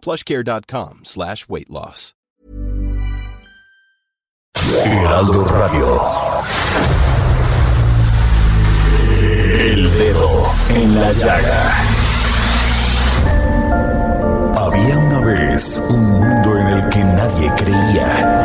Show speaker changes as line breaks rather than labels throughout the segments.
plushcare.com slash weight loss.
Heraldo Radio. El dedo en la llaga. Había una vez un mundo en el que nadie creía.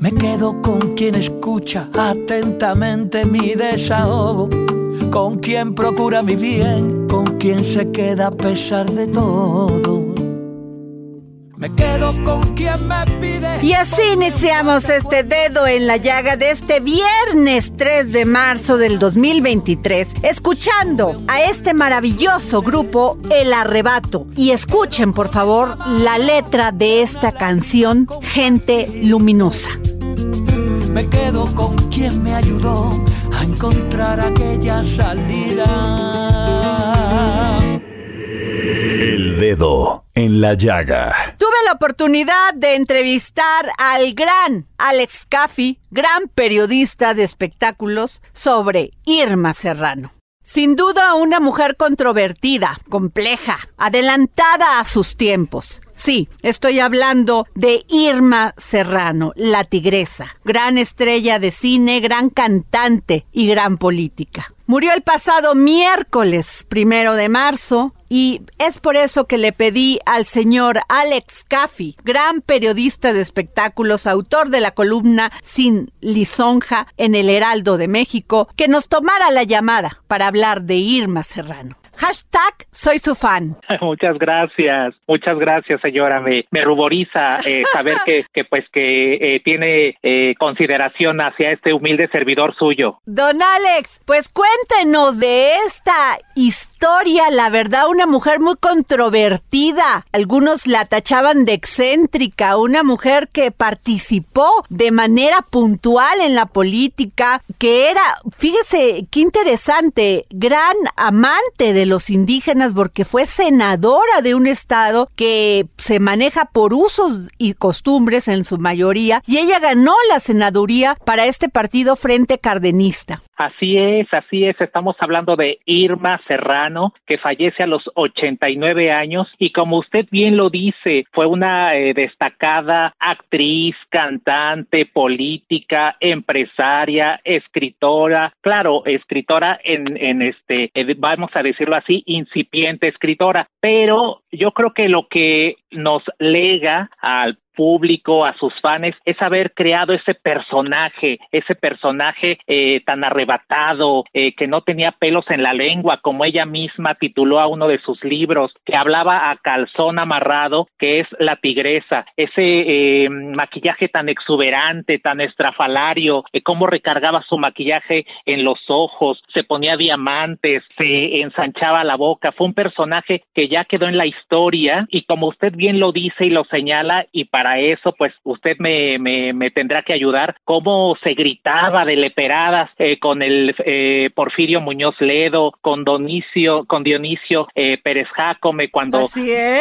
Me quedo con quien escucha atentamente mi desahogo, con quien procura mi bien, con quien se queda a pesar de todo. Me quedo con quien me pide.
Y así iniciamos este dedo en la llaga de este viernes 3 de marzo del 2023, escuchando a este maravilloso grupo El Arrebato. Y escuchen, por favor, la letra de esta canción, Gente Luminosa.
Me quedo con quien me ayudó a encontrar aquella salida.
El Dedo en la Llaga.
Tuve la oportunidad de entrevistar al gran Alex Caffi, gran periodista de espectáculos, sobre Irma Serrano. Sin duda una mujer controvertida, compleja, adelantada a sus tiempos. Sí, estoy hablando de Irma Serrano, la tigresa, gran estrella de cine, gran cantante y gran política. Murió el pasado miércoles primero de marzo y es por eso que le pedí al señor Alex Caffi, gran periodista de espectáculos, autor de la columna Sin Lisonja en el Heraldo de México, que nos tomara la llamada para hablar de Irma Serrano. Hashtag soy su fan.
Muchas gracias, muchas gracias señora. Me, me ruboriza eh, saber que, que pues que eh, tiene eh, consideración hacia este humilde servidor suyo.
Don Alex, pues cuéntenos de esta historia, la verdad, una mujer muy controvertida. Algunos la tachaban de excéntrica, una mujer que participó de manera puntual en la política, que era, fíjese, qué interesante, gran amante de los indígenas porque fue senadora de un estado que se maneja por usos y costumbres en su mayoría y ella ganó la senaduría para este partido Frente Cardenista.
Así es, así es. Estamos hablando de Irma Serrano, que fallece a los 89 años y como usted bien lo dice, fue una eh, destacada actriz, cantante, política, empresaria, escritora, claro, escritora en, en este, eh, vamos a decirlo así, incipiente escritora, pero yo creo que lo que nos lega al público, a sus fans, es haber creado ese personaje, ese personaje eh, tan arrebatado, eh, que no tenía pelos en la lengua, como ella misma tituló a uno de sus libros, que hablaba a calzón amarrado, que es la tigresa, ese eh, maquillaje tan exuberante, tan estrafalario, cómo recargaba su maquillaje en los ojos, se ponía diamantes, se ensanchaba la boca, fue un personaje que ya quedó en la historia y como usted bien lo dice y lo señala, y para eso, pues usted me, me, me tendrá que ayudar. Cómo se gritaba de leperadas eh, con el eh, Porfirio Muñoz Ledo, con Dionisio, con Dionisio eh, Pérez Jácome, cuando,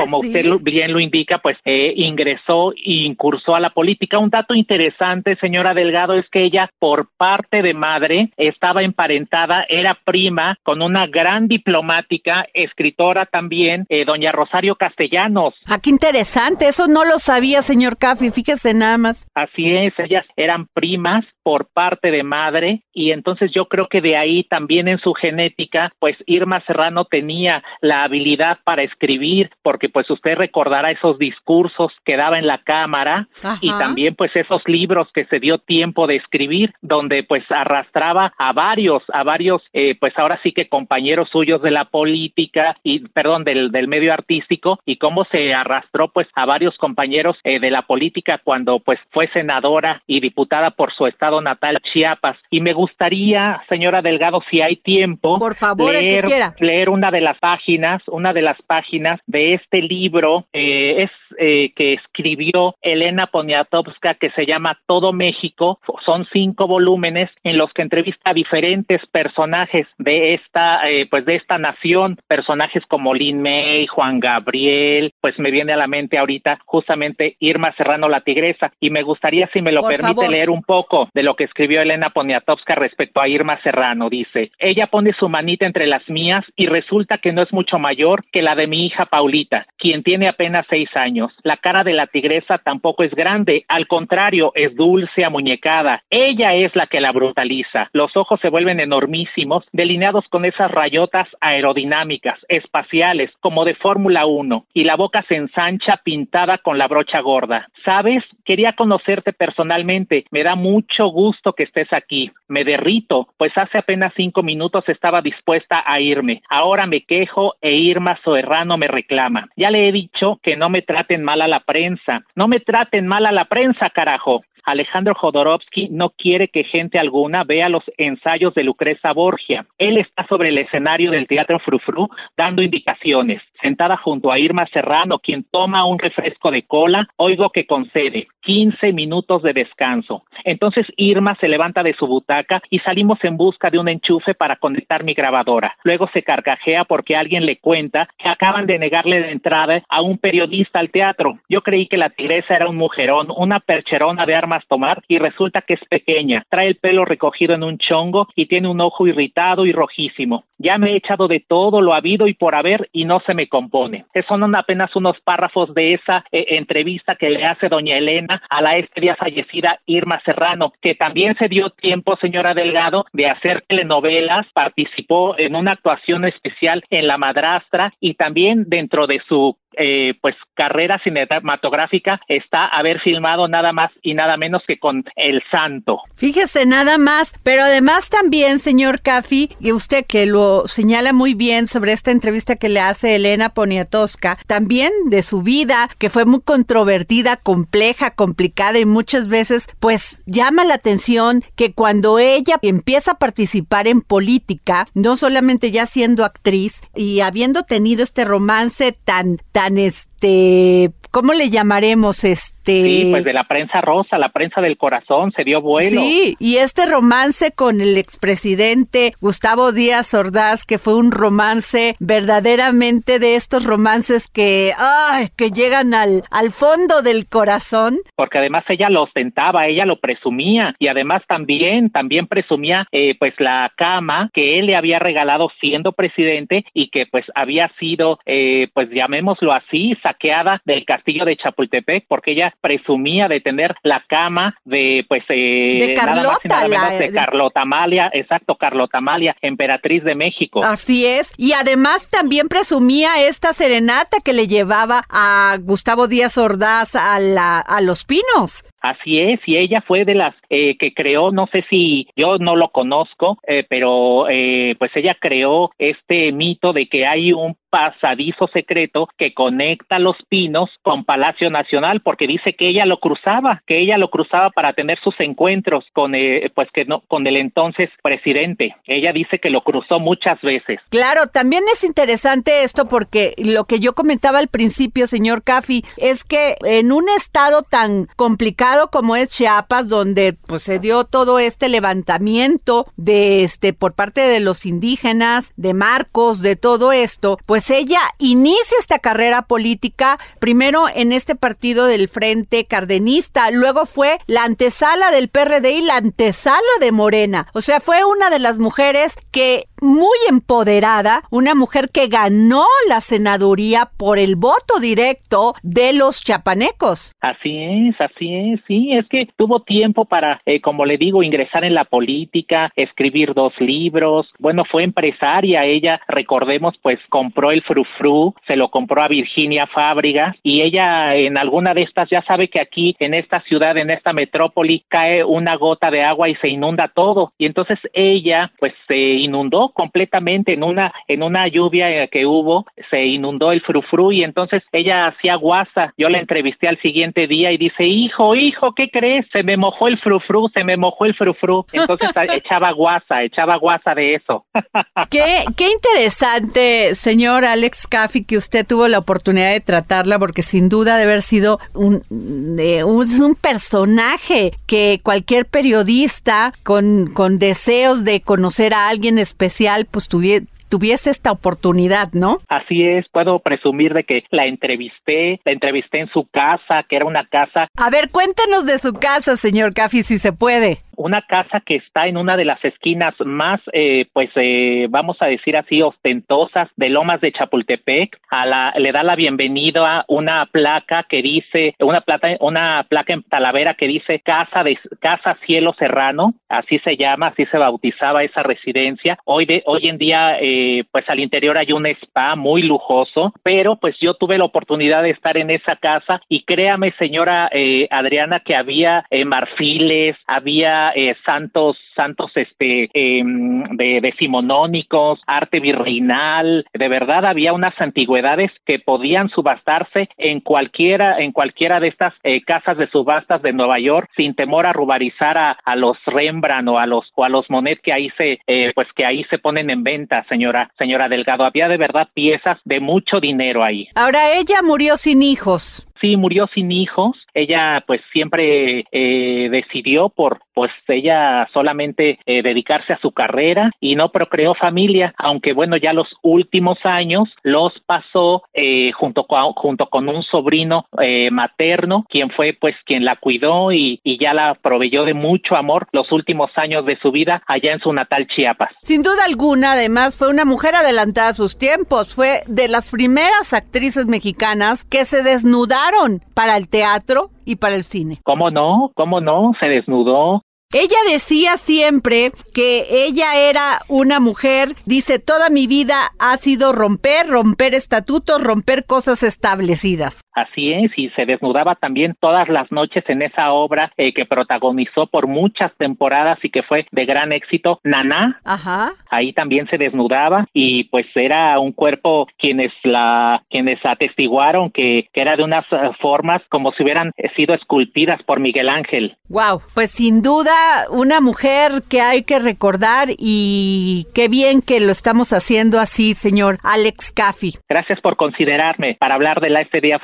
como usted bien lo indica, pues eh, ingresó e incursó a la política. Un dato interesante, señora Delgado, es que ella, por parte de madre, estaba emparentada, era prima con una gran diplomática, escritora también, doña Rosario Castellanos.
Ah, qué interesante, eso no lo sabía, señor Caffi, fíjese nada más.
Así es, ellas eran primas por parte de madre y entonces yo creo que de ahí también en su genética pues Irma Serrano tenía la habilidad para escribir porque pues usted recordará esos discursos que daba en la cámara y también pues esos libros que se dio tiempo de escribir donde pues arrastraba a varios a varios eh, pues ahora sí que compañeros suyos de la política y perdón del, del medio artístico y cómo se arrastró pues a varios compañeros eh, de la política cuando pues fue senadora y diputada por su estado natal Chiapas. Y me gustaría, señora Delgado, si hay tiempo,
por favor,
leer, leer una de las páginas, una de las páginas de este libro eh, es eh, que escribió Elena Poniatowska que se llama Todo México. Son cinco volúmenes en los que entrevista a diferentes personajes de esta, eh, pues de esta nación, personajes como Lin May, Juan Gabriel, pues me viene a la mente ahorita justamente Irma Serrano la Tigresa y me gustaría si me lo permite leer un poco de lo que escribió Elena Poniatowska respecto a Irma Serrano. Dice, ella pone su manita entre las mías y resulta que no es mucho mayor que la de mi hija Paulita, quien tiene apenas seis años. La cara de la tigresa tampoco es grande, al contrario, es dulce, amuñecada. Ella es la que la brutaliza. Los ojos se vuelven enormísimos, delineados con esas rayotas aerodinámicas, espaciales, como de Fórmula 1, y la boca se ensancha pintada con la brocha gorda. ¿Sabes? Quería conocerte personalmente. Me da mucho gusto que estés aquí. Me derrito, pues hace apenas cinco minutos estaba dispuesta a irme. Ahora me quejo e Irma Soerrano me reclama. Ya le he dicho que no me traten mal a la prensa. No me traten mal a la prensa, carajo. Alejandro Jodorowsky no quiere que gente alguna vea los ensayos de Lucreza Borgia. Él está sobre el escenario del Teatro Frufru dando indicaciones. Sentada junto a Irma Serrano, quien toma un refresco de cola, oigo que concede 15 minutos de descanso. Entonces Irma se levanta de su butaca y salimos en busca de un enchufe para conectar mi grabadora. Luego se carcajea porque alguien le cuenta que acaban de negarle de entrada a un periodista al teatro. Yo creí que la tigresa era un mujerón, una percherona de armas tomar y resulta que es pequeña, trae el pelo recogido en un chongo y tiene un ojo irritado y rojísimo. Ya me he echado de todo lo habido y por haber y no se me compone. Son apenas unos párrafos de esa eh, entrevista que le hace doña Elena a la este fallecida Irma Serrano, que también se dio tiempo, señora Delgado, de hacer telenovelas, participó en una actuación especial en La Madrastra y también dentro de su eh, pues carrera cinematográfica está haber filmado nada más y nada menos que con El Santo.
Fíjese nada más, pero además también, señor Caffi, y usted que lo señala muy bien sobre esta entrevista que le hace Elena Poniatowska, también de su vida, que fue muy controvertida, compleja, complicada y muchas veces pues llama la atención que cuando ella empieza a participar en política, no solamente ya siendo actriz y habiendo tenido este romance tan tan este ¿cómo le llamaremos? Este.
Sí, pues de la prensa rosa, la prensa del corazón, se dio vuelo.
Sí, y este romance con el expresidente Gustavo Díaz Ordaz, que fue un romance verdaderamente de estos romances que, ay, que llegan al, al fondo del corazón.
Porque además ella lo ostentaba, ella lo presumía, y además también, también presumía, eh, pues la cama que él le había regalado siendo presidente y que pues había sido, eh, pues llamémoslo así, saqueada del castillo de Chapultepec porque ella presumía de tener la cama de pues
eh, de Carlota,
de Carlota Amalia, exacto, Carlota Amalia, emperatriz de México.
Así es, y además también presumía esta serenata que le llevaba a Gustavo Díaz Ordaz a la a Los Pinos.
Así es, y ella fue de las eh, que creó, no sé si yo no lo conozco, eh, pero eh, pues ella creó este mito de que hay un pasadizo secreto que conecta Los Pinos con Palacio Nacional, porque dice que ella lo cruzaba, que ella lo cruzaba para tener sus encuentros con, pues que no, con el entonces presidente. Ella dice que lo cruzó muchas veces.
Claro, también es interesante esto porque lo que yo comentaba al principio, señor Caffi, es que en un estado tan complicado como es Chiapas, donde pues se dio todo este levantamiento de este por parte de los indígenas, de Marcos, de todo esto, pues ella inicia esta carrera política primero en este partido del Frente Cardenista, luego fue la antesala del PRD y la antesala de Morena. O sea, fue una de las mujeres que muy empoderada, una mujer que ganó la senaduría por el voto directo de los chapanecos.
Así es, así es, sí, es que tuvo tiempo para, eh, como le digo, ingresar en la política, escribir dos libros, bueno, fue empresaria, ella, recordemos, pues compró el frufru, se lo compró a Virginia Fábrigas y ella en alguna de estas ya sabe que aquí en esta ciudad, en esta metrópoli, cae una gota de agua y se inunda todo y entonces ella pues se inundó completamente en una en una lluvia que hubo, se inundó el frufru y entonces ella hacía guasa. Yo la entrevisté al siguiente día y dice, hijo, hijo, ¿qué crees? Se me mojó el frufru, se me mojó el frufru. Entonces echaba guasa, echaba guasa de eso.
qué, qué interesante, señor Alex Caffey, que usted tuvo la oportunidad de tratarla, porque sin duda debe haber sido un, un, un personaje que cualquier periodista con, con deseos de conocer a alguien especial, pues tuviera tuviese esta oportunidad, ¿no?
Así es, puedo presumir de que la entrevisté, la entrevisté en su casa, que era una casa.
A ver, cuéntanos de su casa, señor Caffi, si se puede
una casa que está en una de las esquinas más, eh, pues, eh, vamos a decir así, ostentosas de Lomas de Chapultepec. A la, le da la bienvenida a una placa que dice, una placa, una placa en Talavera que dice Casa de Casa Cielo Serrano, así se llama, así se bautizaba esa residencia. Hoy de, hoy en día, eh, pues al interior hay un spa muy lujoso, pero pues yo tuve la oportunidad de estar en esa casa y créame, señora Adriana, que había marfiles, había eh, santos, santos este, em, de decimonónicos, arte virreinal, de verdad había unas antigüedades que podían subastarse en cualquiera, en cualquiera de estas eh, casas de subastas de Nueva York sin temor a rubarizar a, a los Rembrandt o a los o a los Monet que ahí se eh, pues que ahí se ponen en venta, señora señora Delgado. Había de verdad piezas de mucho dinero ahí.
Ahora ella murió sin hijos
sí murió sin hijos. Ella pues siempre eh, decidió por pues ella solamente eh, dedicarse a su carrera y no procreó familia, aunque bueno ya los últimos años los pasó eh, junto con junto con un sobrino materno quien fue pues quien la cuidó y, y ya la proveyó de mucho amor los últimos años de su vida allá en su natal Chiapas.
Sin duda alguna, además fue una mujer adelantada a sus tiempos, fue de las primeras actrices mexicanas que se desnudaron para el teatro y para el cine.
¿Cómo no? ¿Cómo no? Se desnudó,
ella decía siempre que ella era una mujer, dice, toda mi vida ha sido romper, romper estatutos, romper cosas establecidas.
Así es, y se desnudaba también todas las noches en esa obra eh, que protagonizó por muchas temporadas y que fue de gran éxito, Naná.
Ajá.
Ahí también se desnudaba y pues era un cuerpo quienes la quienes atestiguaron que, que era de unas eh, formas como si hubieran sido esculpidas por Miguel Ángel.
Wow, pues sin duda una mujer que hay que recordar y qué bien que lo estamos haciendo así, señor Alex Caffi.
Gracias por considerarme para hablar de la este día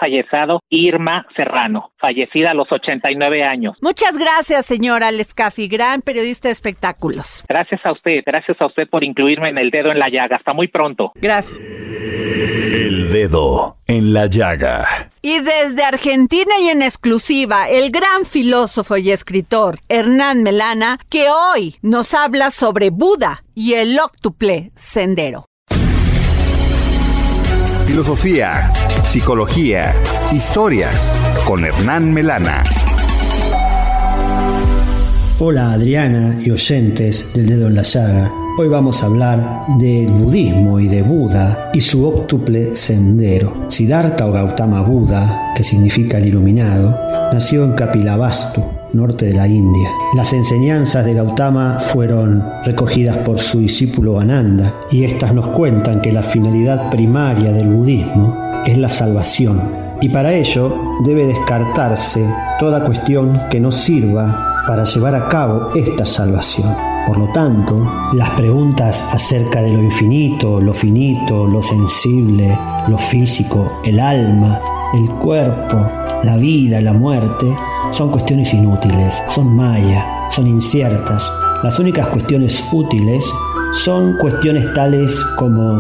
Irma Serrano, fallecida a los 89 años.
Muchas gracias, señor Alex Caffi, gran periodista de espectáculos.
Gracias a usted, gracias a usted por incluirme en el dedo en la llaga. Hasta muy pronto.
Gracias.
El dedo en la llaga.
Y desde Argentina y en exclusiva, el gran filósofo y escritor Hernán Melana, que hoy nos habla sobre Buda y el octuple sendero.
Filosofía, psicología, historias con Hernán Melana.
Hola Adriana y oyentes del dedo en la llaga. Hoy vamos a hablar del budismo y de Buda y su óctuple sendero. Siddhartha o Gautama Buda, que significa el iluminado, nació en Kapilavastu, norte de la India. Las enseñanzas de Gautama fueron recogidas por su discípulo Ananda y estas nos cuentan que la finalidad primaria del budismo es la salvación y para ello debe descartarse toda cuestión que no sirva para llevar a cabo esta salvación. Por lo tanto, las preguntas acerca de lo infinito, lo finito, lo sensible, lo físico, el alma, el cuerpo, la vida, la muerte, son cuestiones inútiles, son maya, son inciertas. Las únicas cuestiones útiles son cuestiones tales como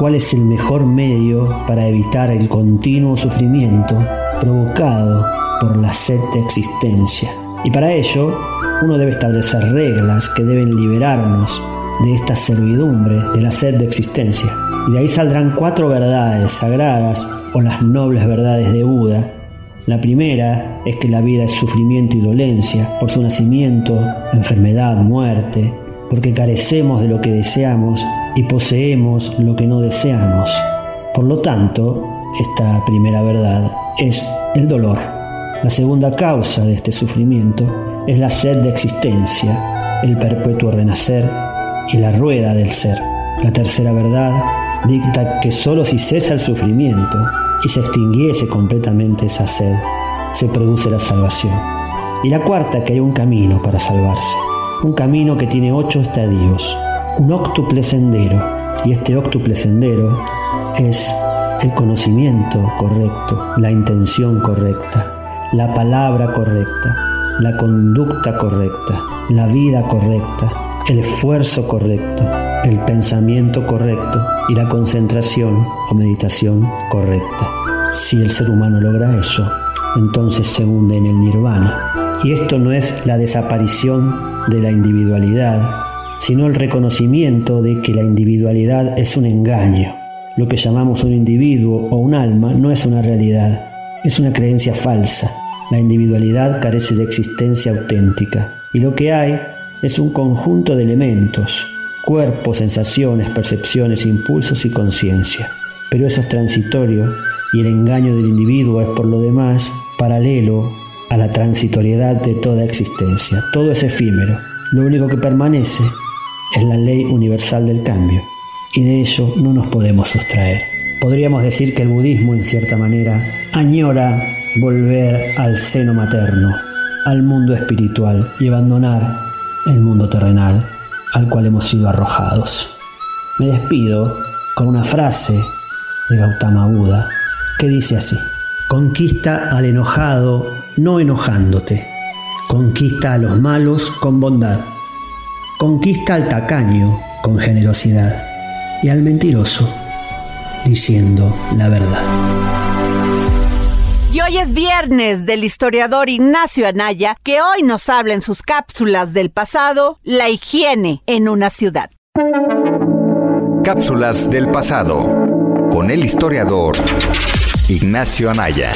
cuál es el mejor medio para evitar el continuo sufrimiento provocado por la sed de existencia. Y para ello, uno debe establecer reglas que deben liberarnos de esta servidumbre de la sed de existencia. Y de ahí saldrán cuatro verdades sagradas o las nobles verdades de Buda. La primera es que la vida es sufrimiento y dolencia por su nacimiento, enfermedad, muerte, porque carecemos de lo que deseamos y poseemos lo que no deseamos. Por lo tanto, esta primera verdad es el dolor. La segunda causa de este sufrimiento es la sed de existencia, el perpetuo renacer y la rueda del ser. La tercera verdad dicta que sólo si cesa el sufrimiento y se extinguiese completamente esa sed, se produce la salvación. Y la cuarta, que hay un camino para salvarse, un camino que tiene ocho estadios, un óctuple sendero, y este óctuple sendero es el conocimiento correcto, la intención correcta, la palabra correcta, la conducta correcta, la vida correcta, el esfuerzo correcto, el pensamiento correcto y la concentración o meditación correcta. Si el ser humano logra eso, entonces se hunde en el nirvana. Y esto no es la desaparición de la individualidad, sino el reconocimiento de que la individualidad es un engaño. Lo que llamamos un individuo o un alma no es una realidad, es una creencia falsa. La individualidad carece de existencia auténtica y lo que hay es un conjunto de elementos, cuerpo, sensaciones, percepciones, impulsos y conciencia. Pero eso es transitorio y el engaño del individuo es por lo demás paralelo a la transitoriedad de toda existencia. Todo es efímero. Lo único que permanece es la ley universal del cambio y de ello no nos podemos sustraer. Podríamos decir que el budismo en cierta manera añora volver al seno materno, al mundo espiritual y abandonar el mundo terrenal al cual hemos sido arrojados. Me despido con una frase de Gautama Buda que dice así, conquista al enojado no enojándote, conquista a los malos con bondad, conquista al tacaño con generosidad y al mentiroso diciendo la verdad.
Y hoy es viernes del historiador Ignacio Anaya, que hoy nos habla en sus cápsulas del pasado la higiene en una ciudad.
Cápsulas del pasado con el historiador Ignacio Anaya.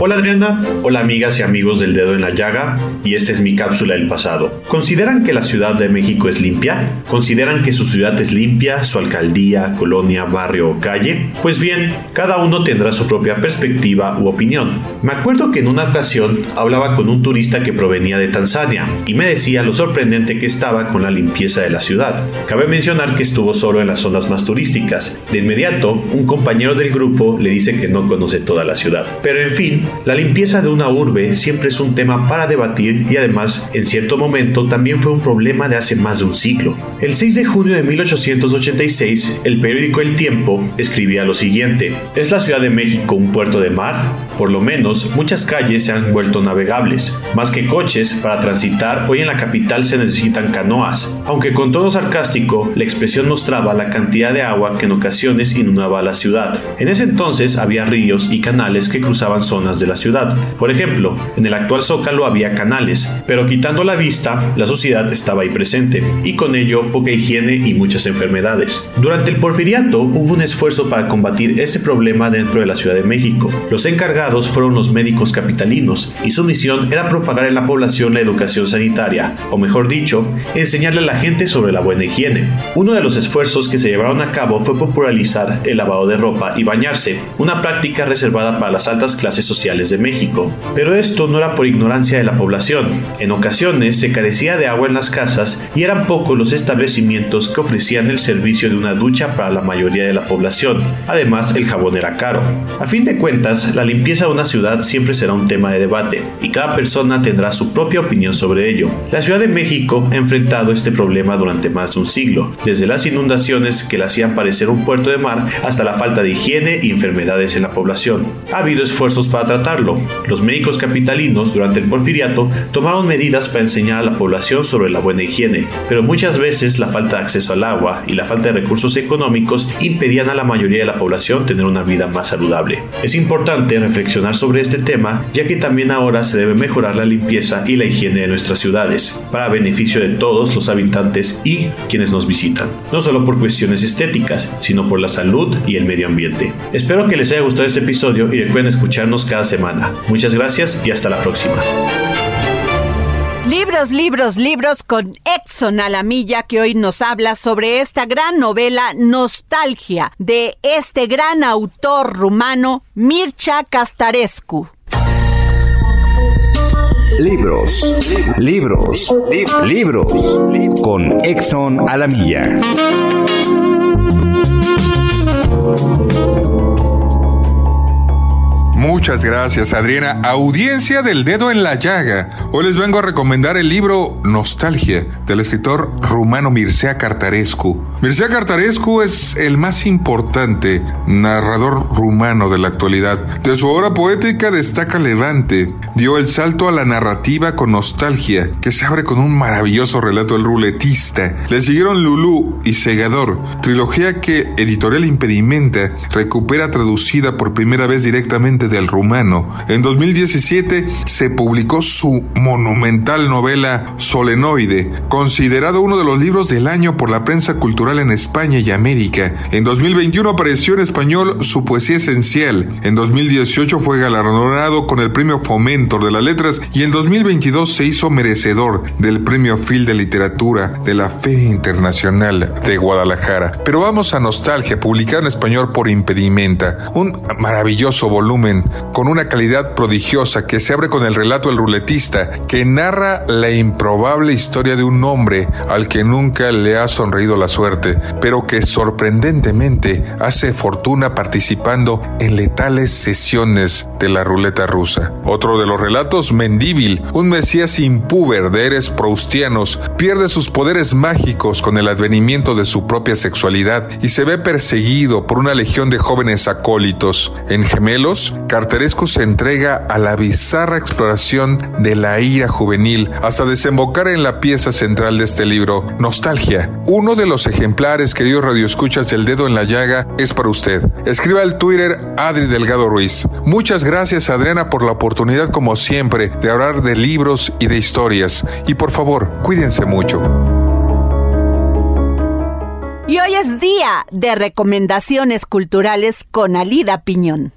Hola Adriana, hola amigas y amigos del dedo en la llaga, y esta es mi cápsula del pasado. ¿Consideran que la Ciudad de México es limpia? ¿Consideran que su ciudad es limpia, su alcaldía, colonia, barrio o calle? Pues bien, cada uno tendrá su propia perspectiva u opinión. Me acuerdo que en una ocasión hablaba con un turista que provenía de Tanzania y me decía lo sorprendente que estaba con la limpieza de la ciudad. Cabe mencionar que estuvo solo en las zonas más turísticas. De inmediato, un compañero del grupo le dice que no conoce toda la ciudad. Pero en fin, la limpieza de una urbe siempre es un tema para debatir y además, en cierto momento, también fue un problema de hace más de un siglo. El 6 de junio de 1886, el periódico El Tiempo escribía lo siguiente: ¿Es la Ciudad de México un puerto de mar? Por lo menos, muchas calles se han vuelto navegables. Más que coches, para transitar, hoy en la capital se necesitan canoas. Aunque con todo sarcástico, la expresión mostraba la cantidad de agua que en ocasiones inundaba la ciudad. En ese entonces había ríos y canales que cruzaban zonas de la ciudad. Por ejemplo, en el actual Zócalo había canales, pero quitando la vista, la suciedad estaba ahí presente, y con ello poca higiene y muchas enfermedades. Durante el porfiriato hubo un esfuerzo para combatir este problema dentro de la Ciudad de México. Los encargados fueron los médicos capitalinos, y su misión era propagar en la población la educación sanitaria, o mejor dicho, enseñarle a la gente sobre la buena higiene. Uno de los esfuerzos que se llevaron a cabo fue popularizar el lavado de ropa y bañarse, una práctica reservada para las altas clases sociales de México. Pero esto no era por ignorancia de la población. En ocasiones se carecía de agua en las casas y eran pocos los establecimientos que ofrecían el servicio de una ducha para la mayoría de la población. Además, el jabón era caro. A fin de cuentas, la limpieza de una ciudad siempre será un tema de debate y cada persona tendrá su propia opinión sobre ello. La Ciudad de México ha enfrentado este problema durante más de un siglo, desde las inundaciones que la hacían parecer un puerto de mar hasta la falta de higiene y enfermedades en la población. Ha habido esfuerzos para Los médicos capitalinos durante el porfiriato tomaron medidas para enseñar a la población sobre la buena higiene, pero muchas veces la falta de acceso al agua y la falta de recursos económicos impedían a la mayoría de la población tener una vida más saludable. Es importante reflexionar sobre este tema, ya que también ahora se debe mejorar la limpieza y la higiene de nuestras ciudades, para beneficio de todos los habitantes y quienes nos visitan, no solo por cuestiones estéticas, sino por la salud y el medio ambiente. Espero que les haya gustado este episodio y recuerden escucharnos cada semana. Muchas gracias y hasta la próxima.
Libros, libros, libros con Exxon a la milla que hoy nos habla sobre esta gran novela Nostalgia de este gran autor rumano Mircea Castarescu.
Libros, libros, libros con Exxon a la milla.
Muchas gracias, Adriana. Audiencia del dedo en la llaga. Hoy les vengo a recomendar el libro Nostalgia del escritor rumano Mircea Cartarescu. Mircea Cartarescu es el más importante narrador rumano de la actualidad. De su obra poética destaca Levante. Dio el salto a la narrativa con Nostalgia, que se abre con un maravilloso relato del ruletista. Le siguieron Lulú y Segador, trilogía que Editorial Impedimenta recupera traducida por primera vez directamente del rumano. En 2017 se publicó su monumental novela Solenoide, considerado uno de los libros del año por la prensa cultural en España y América. En 2021 apareció en español su poesía esencial. En 2018 fue galardonado con el premio Fomentor de las Letras y en 2022 se hizo merecedor del premio Phil de Literatura de la Feria Internacional de Guadalajara. Pero vamos a Nostalgia, publicado en español por Impedimenta, un maravilloso volumen con una calidad prodigiosa que se abre con el relato del ruletista, que narra la improbable historia de un hombre al que nunca le ha sonreído la suerte, pero que sorprendentemente hace fortuna participando en letales sesiones de la ruleta rusa. Otro de los relatos, Mendíbil, un mesías impúber de eres proustianos, pierde sus poderes mágicos con el advenimiento de su propia sexualidad y se ve perseguido por una legión de jóvenes acólitos. En Gemelos, Carterescu se entrega a la bizarra exploración de la ira juvenil hasta desembocar en la pieza central de este libro, Nostalgia. Uno de los ejemplares, queridos radioescuchas del dedo en la llaga, es para usted. Escriba al Twitter Adri Delgado Ruiz. Muchas gracias Adriana por la oportunidad como siempre de hablar de libros y de historias. Y por favor, cuídense mucho.
Y hoy es día de recomendaciones culturales con Alida Piñón.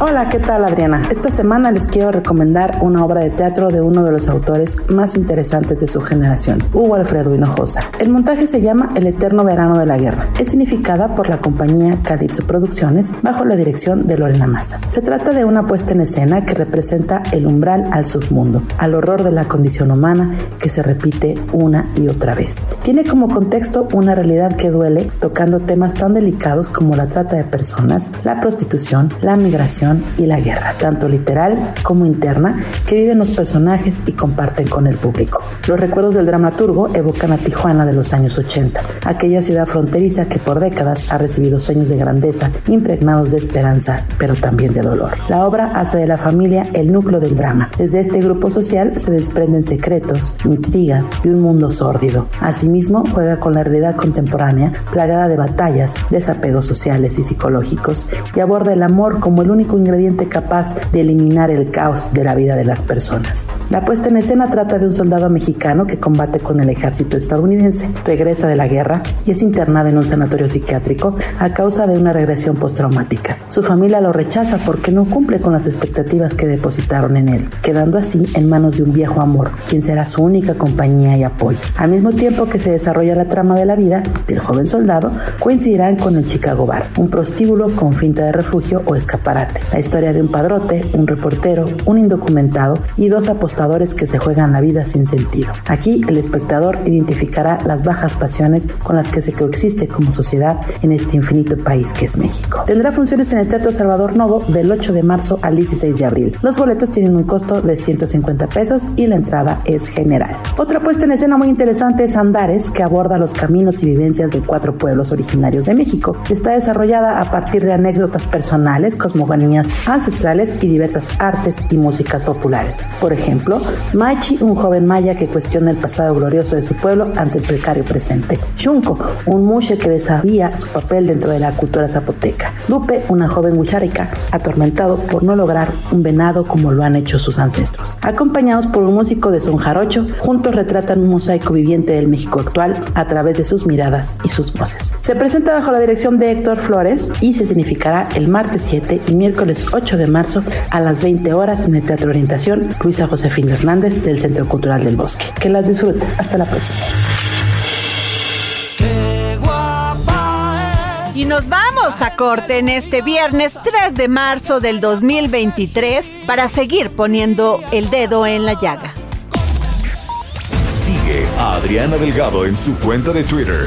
Hola, ¿qué tal Adriana? Esta semana les quiero recomendar una obra de teatro de uno de los autores más interesantes de su generación, Hugo Alfredo Hinojosa. El montaje se llama El Eterno Verano de la Guerra. Es significada por la compañía Calypso Producciones bajo la dirección de Lorena Massa. Se trata de una puesta en escena que representa el umbral al submundo, al horror de la condición humana que se repite una y otra vez. Tiene como contexto una realidad que duele, tocando temas tan delicados como la trata de personas, la prostitución, la migración, y la guerra, tanto literal como interna, que viven los personajes y comparten con el público. Los recuerdos del dramaturgo evocan a Tijuana de los años 80, aquella ciudad fronteriza que por décadas ha recibido sueños de grandeza impregnados de esperanza, pero también de dolor. La obra hace de la familia el núcleo del drama. Desde este grupo social se desprenden secretos, intrigas y un mundo sórdido. Asimismo, juega con la realidad contemporánea, plagada de batallas, desapegos sociales y psicológicos, y aborda el amor como el único ingrediente capaz de eliminar el caos de la vida de las personas. La puesta en escena trata de un soldado mexicano que combate con el ejército estadounidense, regresa de la guerra y es internado en un sanatorio psiquiátrico a causa de una regresión postraumática. Su familia lo rechaza porque no cumple con las expectativas que depositaron en él, quedando así en manos de un viejo amor, quien será su única compañía y apoyo. Al mismo tiempo que se desarrolla la trama de la vida del joven soldado, coincidirán con el Chicago Bar, un prostíbulo con finta de refugio o escaparate la historia de un padrote, un reportero, un indocumentado y dos apostadores que se juegan la vida sin sentido. Aquí el espectador identificará las bajas pasiones con las que se coexiste como sociedad en este infinito país que es México. Tendrá funciones en el Teatro Salvador Novo del 8 de marzo al 16 de abril. Los boletos tienen un costo de 150 pesos y la entrada es general. Otra puesta en escena muy interesante es Andares, que aborda los caminos y vivencias de cuatro pueblos originarios de México. Está desarrollada a partir de anécdotas personales, cosmogonías ancestrales y diversas artes y músicas populares. Por ejemplo, Machi, un joven maya que cuestiona el pasado glorioso de su pueblo ante el precario presente. Chunco, un mushe que desafía su papel dentro de la cultura zapoteca. Lupe, una joven hucharica atormentado por no lograr un venado como lo han hecho sus ancestros. Acompañados por un músico de son jarocho, juntos retratan un mosaico viviente del México actual a través de sus miradas y sus voces. Se presenta bajo la dirección de Héctor Flores y se significará el martes 7 y miércoles 8 de marzo a las 20 horas en el Teatro Orientación Luisa Josefina Hernández del Centro Cultural del Bosque. Que las disfrute. Hasta la próxima.
Y nos vamos a corte en este viernes 3 de marzo del 2023 para seguir poniendo el dedo en la llaga.
Sigue a Adriana Delgado en su cuenta de Twitter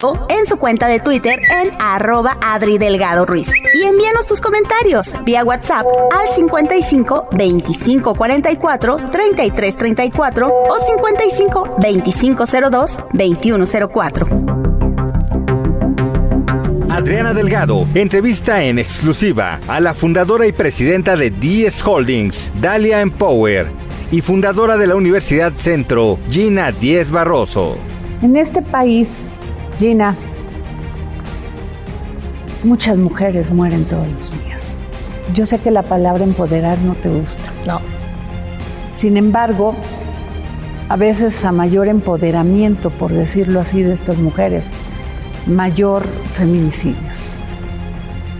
en su cuenta de Twitter en arroba Adri Delgado Ruiz. Y envíanos tus comentarios vía WhatsApp al 55 25 44 33 34 o 55 25 02 21 04.
Adriana Delgado entrevista en exclusiva a la fundadora y presidenta de DS Holdings, Dalia Empower, y fundadora de la Universidad Centro, Gina Díez Barroso.
En este país Gina, muchas mujeres mueren todos los días. Yo sé que la palabra empoderar no te gusta.
No.
Sin embargo, a veces a mayor empoderamiento, por decirlo así, de estas mujeres, mayor feminicidios.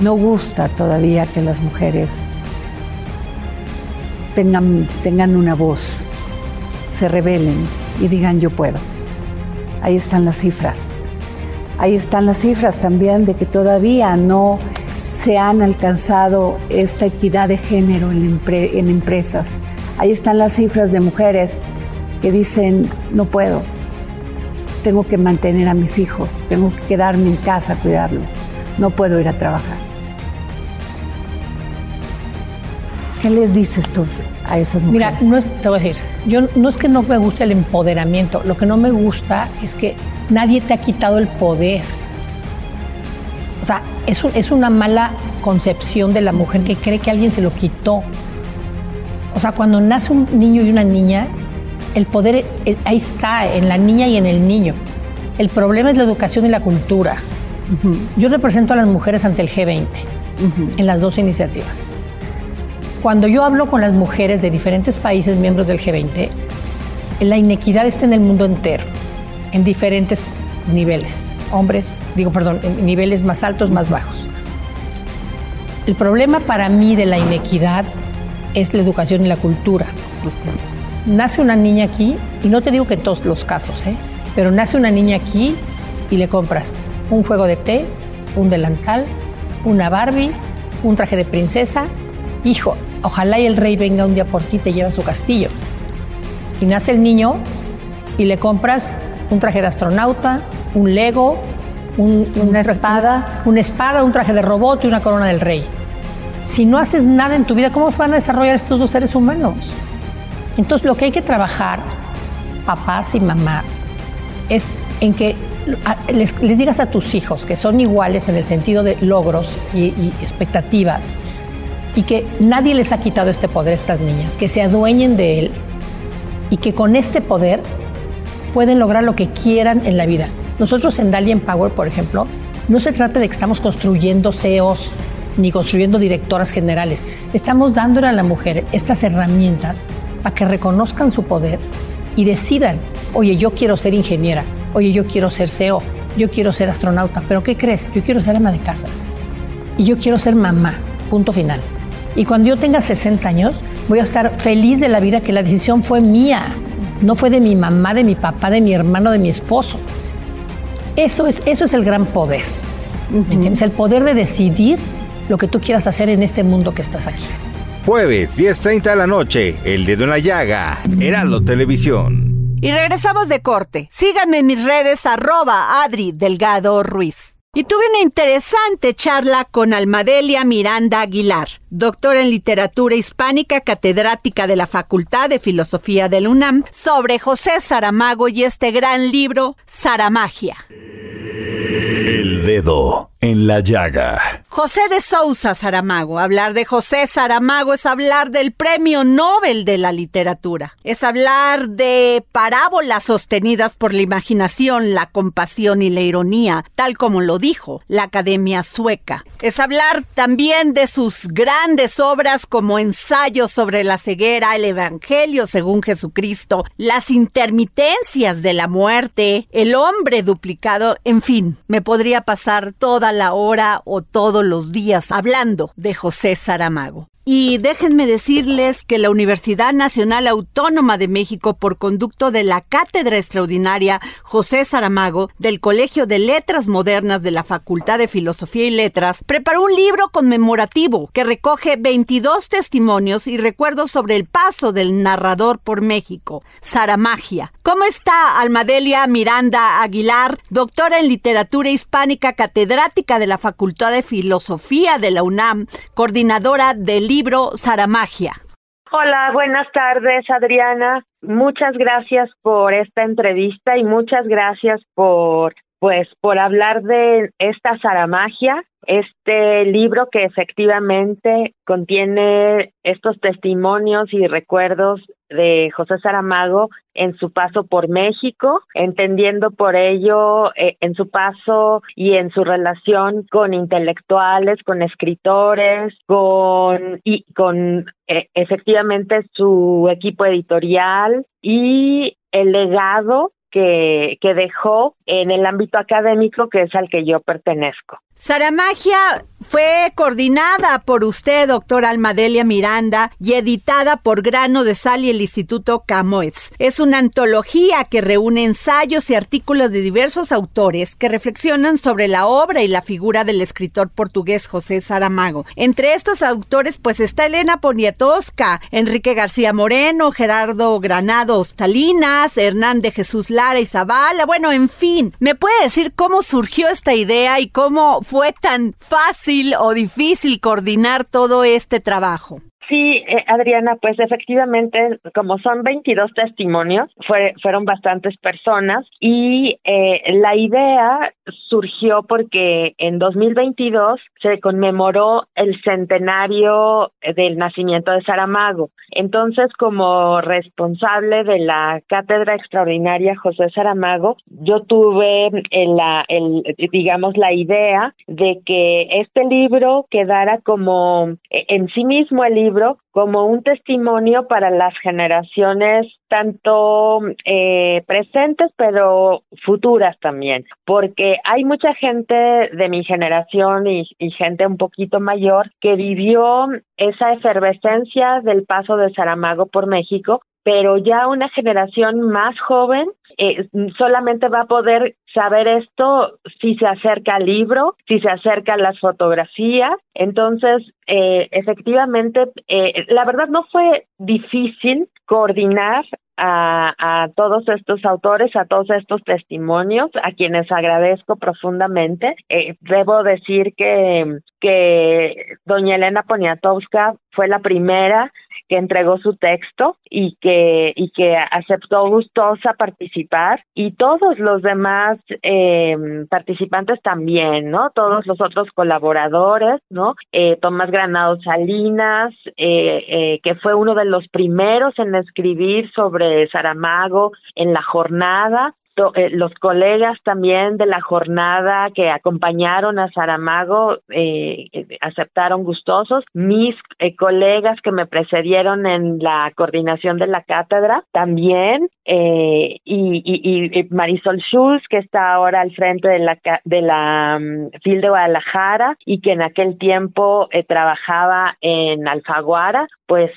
No gusta todavía que las mujeres tengan, tengan una voz, se rebelen y digan yo puedo. Ahí están las cifras. Ahí están las cifras también de que todavía no se han alcanzado esta equidad de género en, empresas. Ahí están las cifras de mujeres que dicen, no puedo, tengo que mantener a mis hijos, tengo que quedarme en casa a cuidarlos, no puedo ir a trabajar. ¿Qué les dices tú a esas mujeres?
Mira, no es, te voy a decir, yo no es que no me guste el empoderamiento, lo que no me gusta es que nadie te ha quitado el poder. O sea, es, es una mala concepción de la mujer que cree que alguien se lo quitó. O sea, cuando nace un niño y una niña, el poder eh, ahí está, en la niña y en el niño. El problema es la educación y la cultura. Yo represento a las mujeres ante el G20 en las dos iniciativas. Cuando yo hablo con las mujeres de diferentes países miembros del G20, la inequidad está en el mundo entero en diferentes niveles, hombres, digo, perdón, en niveles más altos, más bajos. El problema para mí de la inequidad es la educación y la cultura. Nace una niña aquí, y no te digo que en todos los casos, ¿eh? pero nace una niña aquí y le compras un juego de té, un delantal, una Barbie, un traje de princesa. Hijo, ojalá y el rey venga un día por ti y te lleva a su castillo. Y nace el niño y le compras un traje de astronauta, un Lego, una espada, una espada, un traje de robot y una corona del rey. Si no haces nada en tu vida, ¿cómo se van a desarrollar estos dos seres humanos? Entonces lo que hay que trabajar, papás y mamás, es en que les, digas a tus hijos que son iguales en el sentido de logros y, expectativas y que nadie les ha quitado este poder a estas niñas, que se adueñen de él y que con este poder pueden lograr lo que quieran en la vida. Nosotros en Dalian Power, por ejemplo, no se trata de que estamos construyendo CEOs ni construyendo directoras generales. Estamos dándole a la mujer estas herramientas para que reconozcan su poder y decidan, oye, yo quiero ser ingeniera, oye, yo quiero ser CEO, yo quiero ser astronauta, pero ¿qué crees? Yo quiero ser ama de casa y yo quiero ser mamá, punto final. Y cuando yo tenga 60 años, voy a estar feliz de la vida que la decisión fue mía, no fue de mi mamá, de mi papá, de mi hermano, de mi esposo. Eso es, eso es el gran poder. ¿Me entiendes? El poder de decidir lo que tú quieras hacer en este mundo que estás aquí.
Jueves, 10.30 de la noche, El Dedo en la Llaga, Heraldo Televisión.
Y regresamos de corte. Síganme en mis redes, arroba Adri Delgado Ruiz. Y tuve una interesante charla con Almadelia Miranda Aguilar, doctora en literatura hispánica, catedrática de la Facultad de Filosofía del UNAM, sobre José Saramago y este gran libro, Saramagia.
El dedo en la llaga.
José de Sousa Saramago. Hablar de José Saramago es hablar del Premio Nobel de la Literatura. Es hablar de parábolas sostenidas por la imaginación, la compasión y la ironía, tal como lo dijo la Academia Sueca. Es hablar también de sus grandes obras como ensayos sobre la ceguera, el Evangelio según Jesucristo, las intermitencias de la muerte, el hombre duplicado, en fin, me podría pasar toda la hora o todos los días hablando de José Saramago. Y déjenme decirles que la Universidad Nacional Autónoma de México, por conducto de la Cátedra Extraordinaria José Saramago del Colegio de Letras Modernas de la Facultad de Filosofía y Letras, preparó un libro conmemorativo que recoge 22 testimonios y recuerdos sobre el paso del narrador por México, Saramagia. ¿Cómo está Almadelia Miranda Aguilar, doctora en literatura hispánica, catedrática de la Facultad de Filosofía de la UNAM, coordinadora del libro.
Hola, buenas tardes Adriana. Muchas gracias por esta entrevista y muchas gracias por pues por hablar de esta Saramagia este libro que efectivamente contiene estos testimonios y recuerdos de José Saramago en su paso por México, entendiendo por ello eh, en su paso y en su relación con intelectuales, con escritores, con y con eh, efectivamente su equipo editorial y el legado que, que dejó en el ámbito académico que es al que yo pertenezco.
Saramagia fue coordinada por usted, doctora Almadelia Miranda, y editada por Grano de Sal y el Instituto Camoes. Es una antología que reúne ensayos y artículos de diversos autores que reflexionan sobre la obra y la figura del escritor portugués José Saramago. Entre estos autores, pues está Elena Poniatowska, Enrique García Moreno, Gerardo Granado Ostalinas, Hernán de Jesús Lara y Zavala. Bueno, en fin, ¿me puede decir cómo surgió esta idea y cómo fue tan fácil o difícil coordinar todo este trabajo?
Sí, eh, Adriana, pues efectivamente, como son 22 testimonios, fueron bastantes personas y eh, la idea surgió porque en 2022 se conmemoró el centenario del nacimiento de Saramago. Entonces, como responsable de la Cátedra Extraordinaria José Saramago, yo tuve la, el, digamos, la idea de que este libro quedara como en sí mismo el libro como un testimonio para las generaciones tanto eh, presentes pero futuras también, porque hay mucha gente de mi generación y, y gente un poquito mayor que vivió esa efervescencia del paso de Saramago por México, pero ya una generación más joven eh, solamente va a poder saber esto si se acerca al libro, si se acerca a las fotografías. Entonces, eh, efectivamente, eh, la verdad no fue difícil coordinar a, a, todos estos autores, a todos estos testimonios, a quienes agradezco profundamente. Eh, debo decir que, que doña Elena Poniatowska fue la primera que entregó su texto y que y que aceptó gustosa participar y todos los demás eh, participantes también no todos los otros colaboradores no eh, Tomás Granado Salinas eh, eh, que fue uno de los primeros en escribir sobre Saramago en la jornada eh, los colegas también de la jornada que acompañaron a Saramago eh, eh, aceptaron gustosos, mis colegas que me precedieron en la coordinación de la cátedra también, y, y, Marisol Schulz que está ahora al frente de la, de la um, FIL de Guadalajara y que en aquel tiempo trabajaba en Alfaguara, pues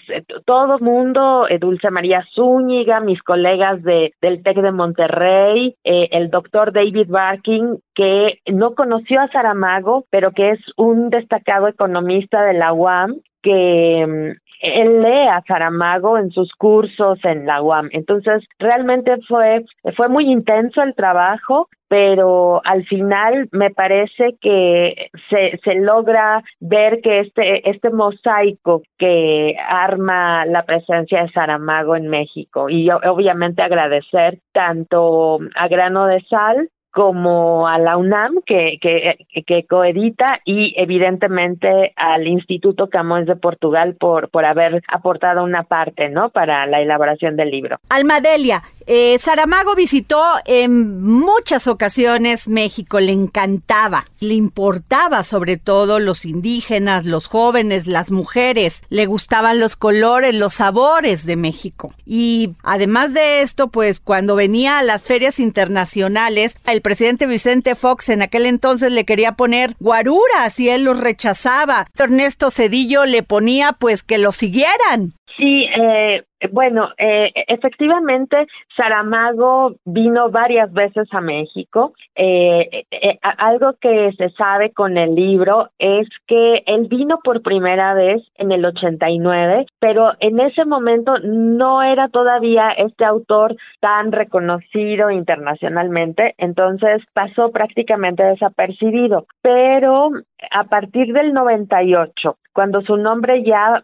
todo mundo, Dulce María Zúñiga, mis colegas de, del TEC de Monterrey, eh, el doctor David Barking, que no conoció a Saramago, pero que es un destacado economista de la UAM, que mm, él lee a Saramago en sus cursos en la UAM. Entonces, realmente fue, fue muy intenso el trabajo, pero al final me parece que se, se logra ver que este, este mosaico que arma la presencia de Saramago en México y obviamente agradecer tanto a Grano de Sal como a la UNAM que, que, que coedita y evidentemente al Instituto Camões de Portugal por, por haber aportado una parte, ¿no? Para la elaboración del libro.
Almadelia, eh, Saramago visitó en muchas ocasiones México, le encantaba, le importaba sobre todo los indígenas, los jóvenes, las mujeres, le gustaban los colores, los sabores de México. Y además de esto, pues cuando venía a las ferias internacionales, el presidente Vicente Fox en aquel entonces le quería poner guaruras y él los rechazaba. Ernesto Cedillo le ponía pues que lo siguieran.
Sí, eh, bueno, eh, efectivamente, Saramago vino varias veces a México. Eh, eh, algo que se sabe con el libro es que él vino por primera vez en el 89, pero en ese momento no era todavía este autor tan reconocido internacionalmente, entonces pasó prácticamente desapercibido. Pero a partir del 98, cuando su nombre ya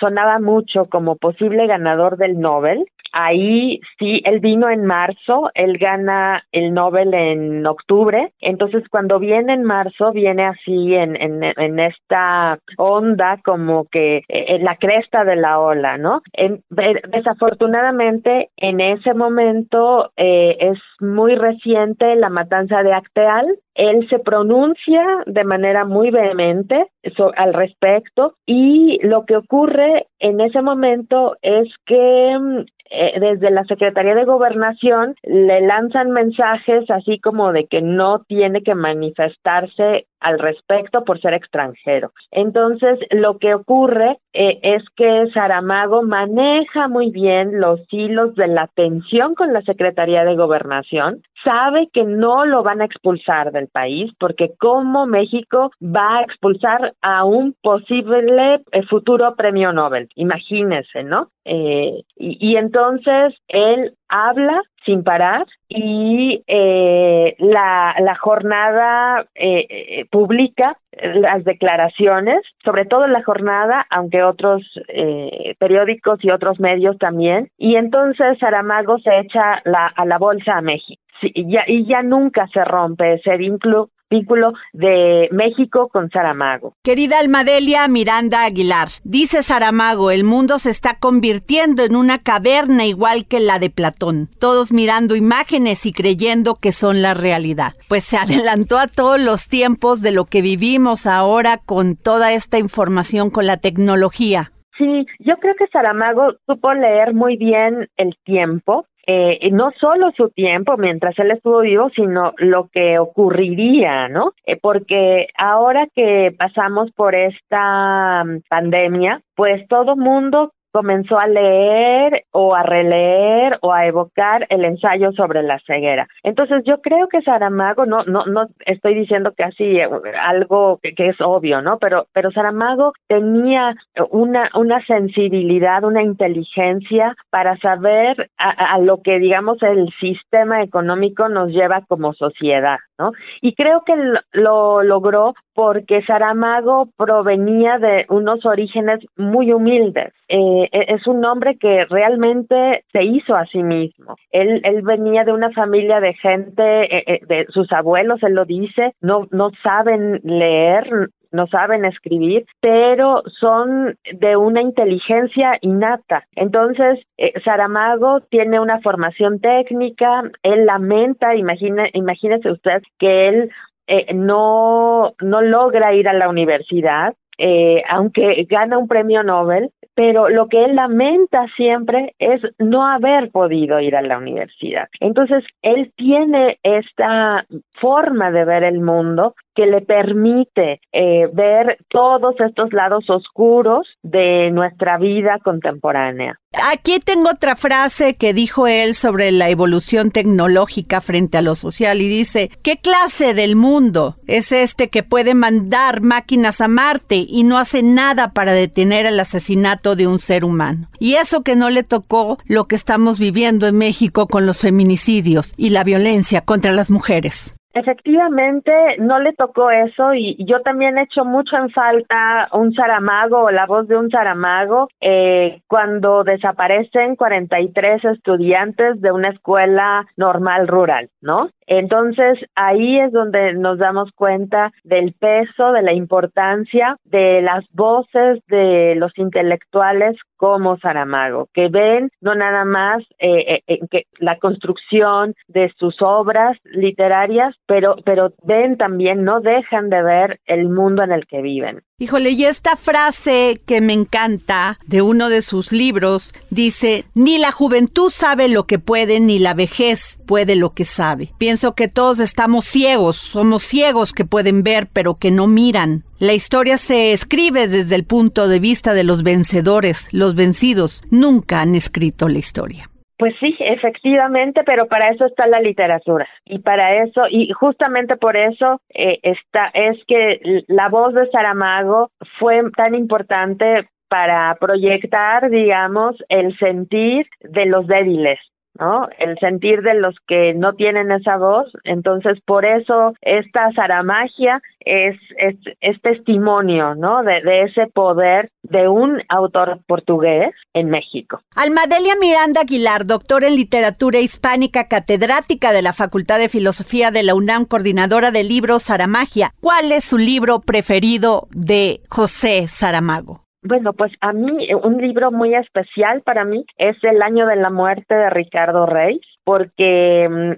sonaba mucho como posible ganador del Nobel. Ahí sí, él vino en marzo, él gana el Nobel en octubre, entonces cuando viene en marzo viene así en, en, en esta onda como que en la cresta de la ola, ¿no? desafortunadamente en ese momento eh, es muy reciente la matanza de Acteal, él se pronuncia de manera muy vehemente al respecto y lo que ocurre en ese momento es que mm, eh, desde la Secretaría de Gobernación le lanzan mensajes así como de que no tiene que manifestarse al respecto por ser extranjero. Entonces, lo que ocurre eh, es que Saramago maneja muy bien los hilos de la tensión con la Secretaría de Gobernación, sabe que no lo van a expulsar del país porque como México va a expulsar a un posible eh, futuro premio Nobel, imagínese, ¿no? Eh, y, entonces él habla sin parar y eh, la, la jornada eh, eh, publica las declaraciones, sobre todo la jornada, aunque otros periódicos y otros medios también, y entonces Saramago se echa la, a la bolsa a México. y, ya, y ya nunca se rompe ese vínculo vínculo de México con Saramago.
Querida Almadelia Miranda Aguilar, dice Saramago, el mundo se está convirtiendo en una caverna igual que la de Platón, todos mirando imágenes y creyendo que son la realidad. Pues se adelantó a todos los tiempos de lo que vivimos ahora con toda esta información con la tecnología.
Sí, yo creo que Saramago supo leer muy bien el tiempo eh, no solo su tiempo mientras él estuvo vivo, sino lo que ocurriría, ¿no? Eh, porque ahora que pasamos por esta mm, pandemia, pues todo mundo comenzó a leer o a releer o a evocar el ensayo sobre la ceguera. Entonces yo creo que Saramago, no, no, no estoy diciendo así eh, algo que, es obvio, ¿no? Pero, pero Saramago tenía una, una sensibilidad, una inteligencia para saber a, a lo que digamos el sistema económico nos lleva como sociedad, ¿no? Y creo que lo logró porque Saramago provenía de unos orígenes muy humildes. Eh, e, es un hombre que realmente se hizo a sí mismo. Él, él venía de una familia de gente, eh, eh, de sus abuelos, él lo dice, no, no saben leer, no saben escribir, pero son de una inteligencia innata. Entonces, Saramago tiene una formación técnica, él lamenta, imagine, imagínese usted que él eh, no, no logra ir a la universidad, eh, aunque gana un premio Nobel, pero lo que él lamenta siempre es no haber podido ir a la universidad. Entonces, él tiene esta forma de ver el mundo que le permite eh, ver todos estos lados oscuros de nuestra vida contemporánea.
Aquí tengo otra frase que dijo él sobre la evolución tecnológica frente a lo social y dice, ¿qué clase del mundo es este que puede mandar máquinas a Marte y no hace nada para detener el asesinato de un ser humano? Y eso que no le tocó lo que estamos viviendo en México con los feminicidios y la violencia contra las mujeres.
Efectivamente, no le tocó eso y yo también he hecho mucho en falta un Saramago o la voz de un Saramago eh, cuando desaparecen 43 estudiantes de una escuela normal rural, ¿no? Entonces ahí es donde nos damos cuenta del peso, de la importancia de las voces de los intelectuales como Saramago, que ven no nada más eh, eh, que la construcción de sus obras literarias, pero, pero ven también, no dejan de ver el mundo en el que viven.
Híjole, y esta frase que me encanta de uno de sus libros dice, ni la juventud sabe lo que puede, ni la vejez puede lo que sabe. Pienso que todos estamos ciegos, somos ciegos que pueden ver pero que no miran. La historia se escribe desde el punto de vista de los vencedores, los vencidos nunca han escrito la historia.
Pues sí, efectivamente, pero para eso está la literatura. Y para eso y justamente por eso eh, está es que la voz de Saramago fue tan importante para proyectar, digamos, el sentir de los débiles, ¿no? El sentir de los que no tienen esa voz. Entonces, por eso esta zaramagia es, es, es testimonio, ¿no? De, ese poder de un autor portugués en México.
Almadelia Miranda Aguilar, doctora en literatura hispánica, catedrática de la Facultad de Filosofía de la UNAM, coordinadora del libro Saramagia. ¿Cuál es su libro preferido de José Saramago?
Bueno, pues a mí eh, un libro muy especial para mí es El año de la muerte de Ricardo Reis, porque mm,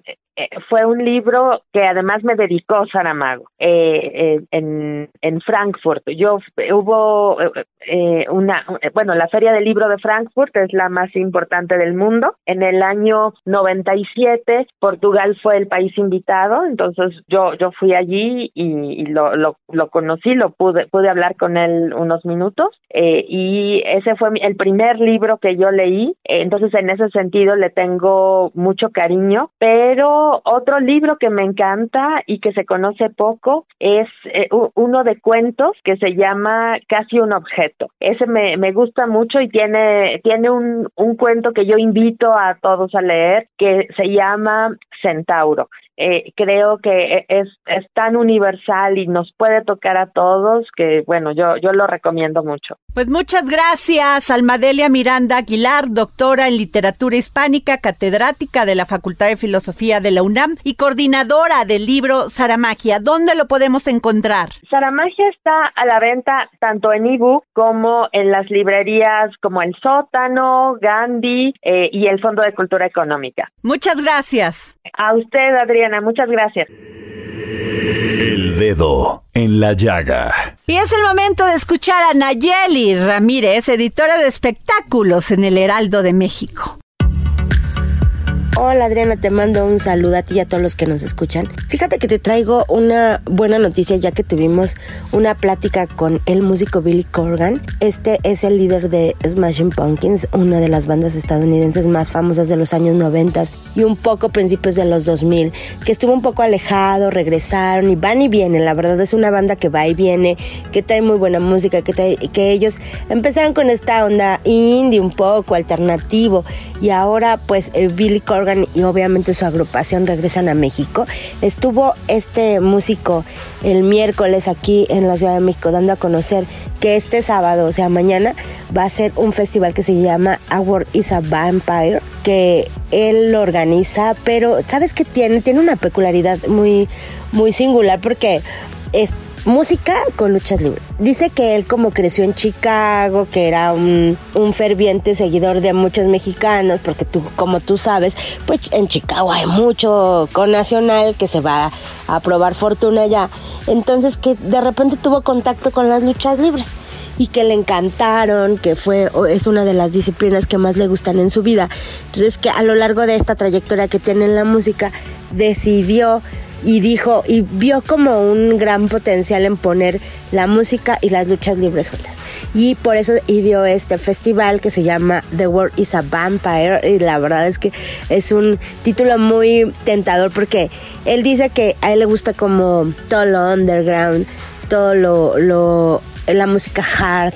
fue un libro que además me dedicó Saramago eh, eh, en, en Frankfurt. Yo hubo eh, una, bueno, la Feria del Libro de Frankfurt es la más importante del mundo. En el año 97 Portugal fue el país invitado, entonces yo yo fui allí y, lo, lo, lo, conocí, lo pude pude hablar con él unos minutos y ese fue el primer libro que yo leí. entonces en ese sentido le tengo mucho cariño, pero otro libro que me encanta y que se conoce poco es eh, uno de cuentos que se llama Casi un objeto. Ese me, me gusta mucho y tiene, tiene un, un cuento que yo invito a todos a leer que se llama Centauro. Eh, creo que es, es tan universal y nos puede tocar a todos que, bueno, yo, yo lo recomiendo mucho.
Pues muchas gracias, Almadelia Miranda Aguilar, doctora en literatura hispánica, catedrática de la Facultad de Filosofía de la UNAM y coordinadora del libro Saramagia. ¿Dónde lo podemos encontrar?
Saramagia está a la venta tanto en ebook como en las librerías como El Sótano, Gandhi eh, y el Fondo de Cultura Económica.
Muchas gracias.
A usted, Adriana, muchas gracias.
El dedo en la llaga.
Y es el momento de escuchar a Nayeli Ramírez, editora de espectáculos en el Heraldo de México.
Hola Adriana, te mando un saludo a ti y a todos los que nos escuchan. Fíjate que te traigo una buena noticia ya que tuvimos una plática con el músico Billy Corgan. Este es el líder de Smashing Pumpkins, una de las bandas estadounidenses más famosas de los años 90 y un poco principios de los 2000, que estuvo un poco alejado, regresaron y van y vienen. La verdad es una banda que va y viene, que trae muy buena música, que, trae, que ellos empezaron con esta onda indie un poco alternativo y ahora pues Billy Corgan Y obviamente su agrupación regresan a México. Estuvo este músico el miércoles aquí en la Ciudad de México dando a conocer que este sábado, o sea, mañana, va a ser un festival que se llama Our is a Vampire, que él organiza, pero ¿sabes qué tiene? Tiene una peculiaridad muy, muy singular porque es música con luchas libres. Dice que él como creció en Chicago, que era un, ferviente seguidor de muchos mexicanos, porque tú, como tú sabes, pues en Chicago hay mucho con Nacional que se va a probar fortuna ya. Entonces que de repente tuvo contacto con las luchas libres y que le encantaron, que fue es una de las disciplinas que más le gustan en su vida. Entonces que a lo largo de esta trayectoria que tiene en la música decidió y dijo y vio como un gran potencial en poner la música y las luchas libres juntas. Y por eso dio este festival que se llama The World is a Vampire y la verdad es que es un título muy tentador porque él dice que a él le gusta como todo lo underground, todo lo, lo la música hard.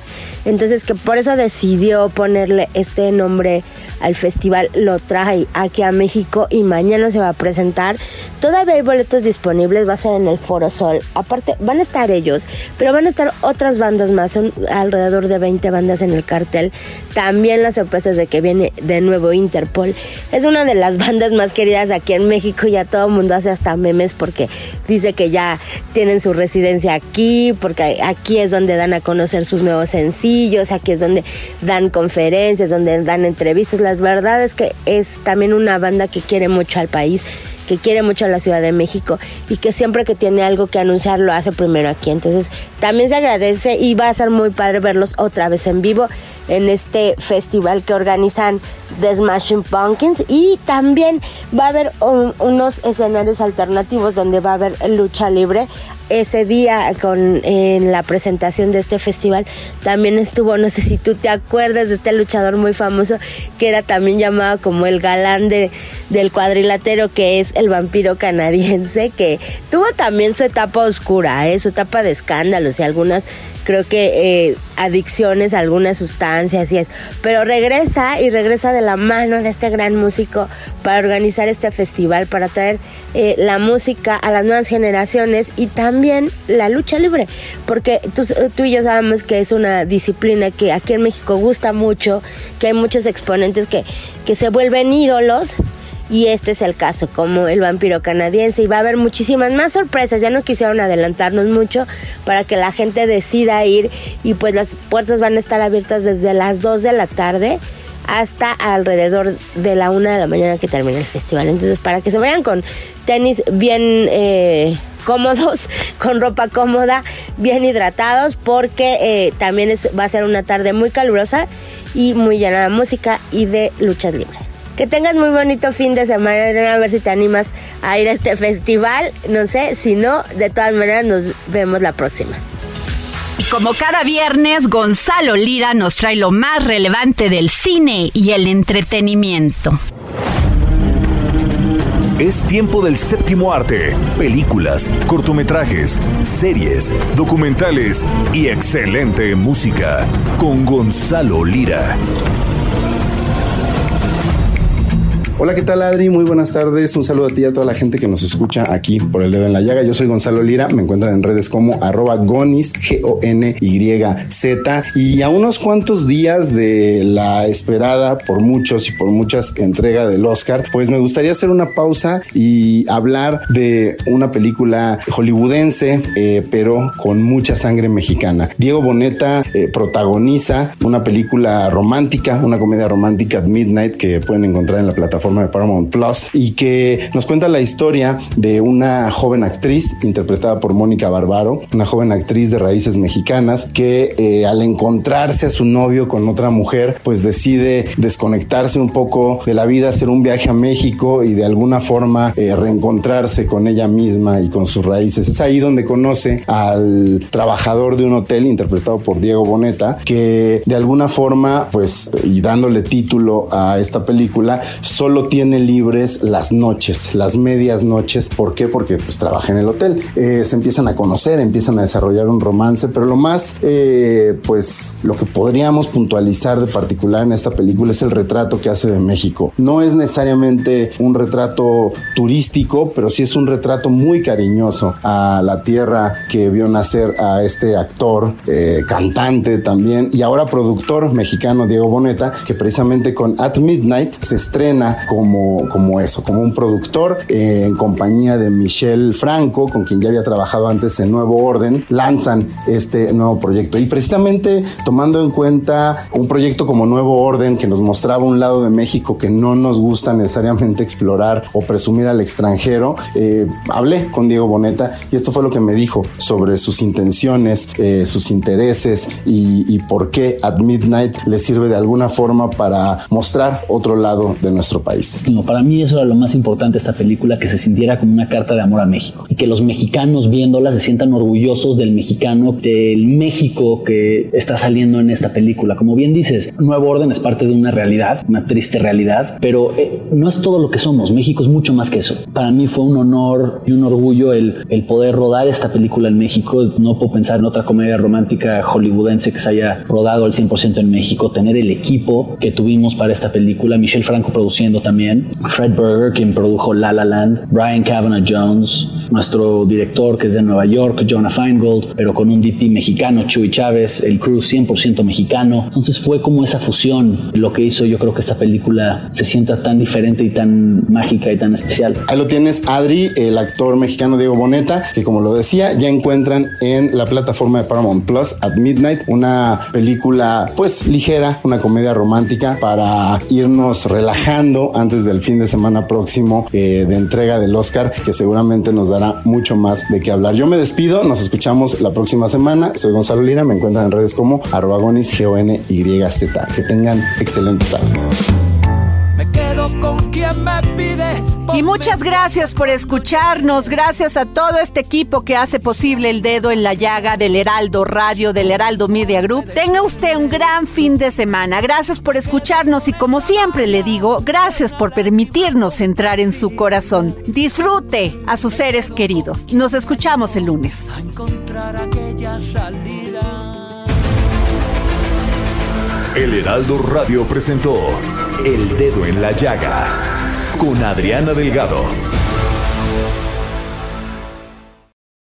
Entonces que por eso decidió ponerle este nombre al festival, lo trae aquí a México y mañana se va a presentar. Todavía hay boletos disponibles, va a ser en el Foro Sol. Aparte, van a estar ellos, pero van a estar otras bandas más, son alrededor de 20 bandas en el cartel. También las sorpresas de que viene de nuevo Interpol. Es una de las bandas más queridas aquí en México, ya todo el mundo hace hasta memes porque dice que ya tienen su residencia aquí, porque aquí es donde dan a conocer sus nuevos sencillos, aquí es donde dan conferencias, donde dan entrevistas. La verdad es que es también una banda que quiere mucho al país que quiere mucho a la Ciudad de México y que siempre que tiene algo que anunciar lo hace primero aquí. Entonces también se agradece y va a ser muy padre verlos otra vez en vivo en este festival que organizan The Smashing Pumpkins. Y también va a haber unos escenarios alternativos donde va a haber lucha libre ese día con en la presentación de este festival también estuvo no sé si tú te acuerdas de este luchador muy famoso que era también llamado como el galán de, del cuadrilátero que es el vampiro canadiense que tuvo también su etapa oscura ¿eh? su etapa de escándalos y algunas creo que eh, adicciones a algunas sustancias y es. Pero regresa y regresa de la mano de este gran músico para organizar este festival, para traer eh, la música a las nuevas generaciones y también la lucha libre, porque tú, tú y yo sabemos que es una disciplina que aquí en México gusta mucho, que hay muchos exponentes que, que se vuelven ídolos y este es el caso, como el vampiro canadiense. Y va a haber muchísimas más sorpresas. Ya no quisieron adelantarnos mucho para que la gente decida ir. Y pues las puertas van a estar abiertas desde las 2 de la tarde hasta alrededor de la 1 de la mañana que termine el festival. Entonces, para que se vayan con tenis bien eh, cómodos, con ropa cómoda, bien hidratados, porque eh, también va a ser una tarde muy calurosa y muy llena de música y de luchas libres. Que tengas muy bonito fin de semana, Adriana, a ver si te animas a ir a este festival. No sé, si no, de todas maneras nos vemos la próxima.
Y como cada viernes, Gonzalo Lira nos trae lo más relevante del cine y el entretenimiento.
Es tiempo del séptimo arte, películas, cortometrajes, series, documentales y excelente música con Gonzalo Lira.
Hola, ¿qué tal Adri? Muy buenas tardes. Un saludo a ti y a toda la gente que nos escucha aquí por el dedo en la llaga. Yo soy Gonzalo Lira. Me encuentran en redes como arroba gonis, G-O-N-Y-Z. Y a unos cuantos días de la esperada por muchos y por muchas entrega del Oscar, pues me gustaría hacer una pausa y hablar de una película hollywoodense, eh, pero con mucha sangre mexicana. Diego Boneta eh, protagoniza una película romántica, una comedia romántica midnight que pueden encontrar en la plataforma de Paramount Plus y que nos cuenta la historia de una joven actriz interpretada por Mónica Barbaro, una joven actriz de raíces mexicanas que eh, al encontrarse a su novio con otra mujer, pues decide desconectarse un poco de la vida, hacer un viaje a México y de alguna forma eh, reencontrarse con ella misma y con sus raíces. Es ahí donde conoce al trabajador de un hotel interpretado por Diego Boneta, que de alguna forma, pues, y dándole título a esta película, solo tiene libres las noches, las medias noches. ¿Por qué? Porque pues trabaja en el hotel. Eh, se empiezan a conocer, empiezan a desarrollar un romance, pero lo más, eh, pues lo que podríamos puntualizar de particular en esta película es el retrato que hace de México. No es necesariamente un retrato turístico, pero sí es un retrato muy cariñoso a la tierra que vio nacer a este actor, eh, cantante también y ahora productor mexicano Diego Boneta, que precisamente con At Midnight se estrena como, como eso, como un productor en compañía de Michelle Franco, con quien ya había trabajado antes en Nuevo Orden, lanzan este nuevo proyecto. Y precisamente tomando en cuenta un proyecto como Nuevo Orden que nos mostraba un lado de México que no nos gusta necesariamente explorar o presumir al extranjero, eh, hablé con Diego Boneta y esto fue lo que me dijo sobre sus intenciones, eh, sus intereses y, y por qué At Midnight le sirve de alguna forma para mostrar otro lado de nuestro país.
No, para mí eso era lo más importante de esta película, que se sintiera como una carta de amor a México y que los mexicanos viéndola se sientan orgullosos del mexicano, del México que está saliendo en esta película. Como bien dices, Nuevo Orden es parte de una realidad, una triste realidad, pero eh, no es todo lo que somos. México es mucho más que eso. Para mí fue un honor y un orgullo el, el poder rodar esta película en México. No puedo pensar en otra comedia romántica hollywoodense que se haya rodado al 100% en México. Tener el equipo que tuvimos para esta película, Michelle Franco produciendo también, Fred Berger, quien produjo La La Land, Brian Kavanagh Jones, nuestro director que es de Nueva York, Jonah Feingold, pero con un DP mexicano, Chuy Chávez, el crew 100% mexicano. Entonces fue como esa fusión lo que hizo yo creo que esta película se sienta tan diferente y tan mágica y tan especial.
Ahí lo tienes, Adri, el actor mexicano Diego Boneta, que como lo decía, ya encuentran en la plataforma de Paramount Plus at Midnight una película pues ligera, una comedia romántica para irnos relajando antes del fin de semana próximo eh, de entrega del Oscar, que seguramente nos dará mucho más de qué hablar. Yo me despido, nos escuchamos la próxima semana. Soy Gonzalo Lira, me encuentran en redes como arroba gonis, g o n y z Que tengan excelente tarde.
Con quien me pide.
Y muchas gracias por escucharnos, gracias a todo este equipo que hace posible el dedo en la llaga del Heraldo Radio, del Heraldo Media Group. Tenga usted un gran fin de semana, gracias por escucharnos y como siempre le digo, gracias por permitirnos entrar en su corazón. Disfrute a sus seres queridos. Nos escuchamos el lunes.
Encontrar aquella salida.
El Heraldo Radio presentó El Dedo en la Llaga con Adriana Delgado.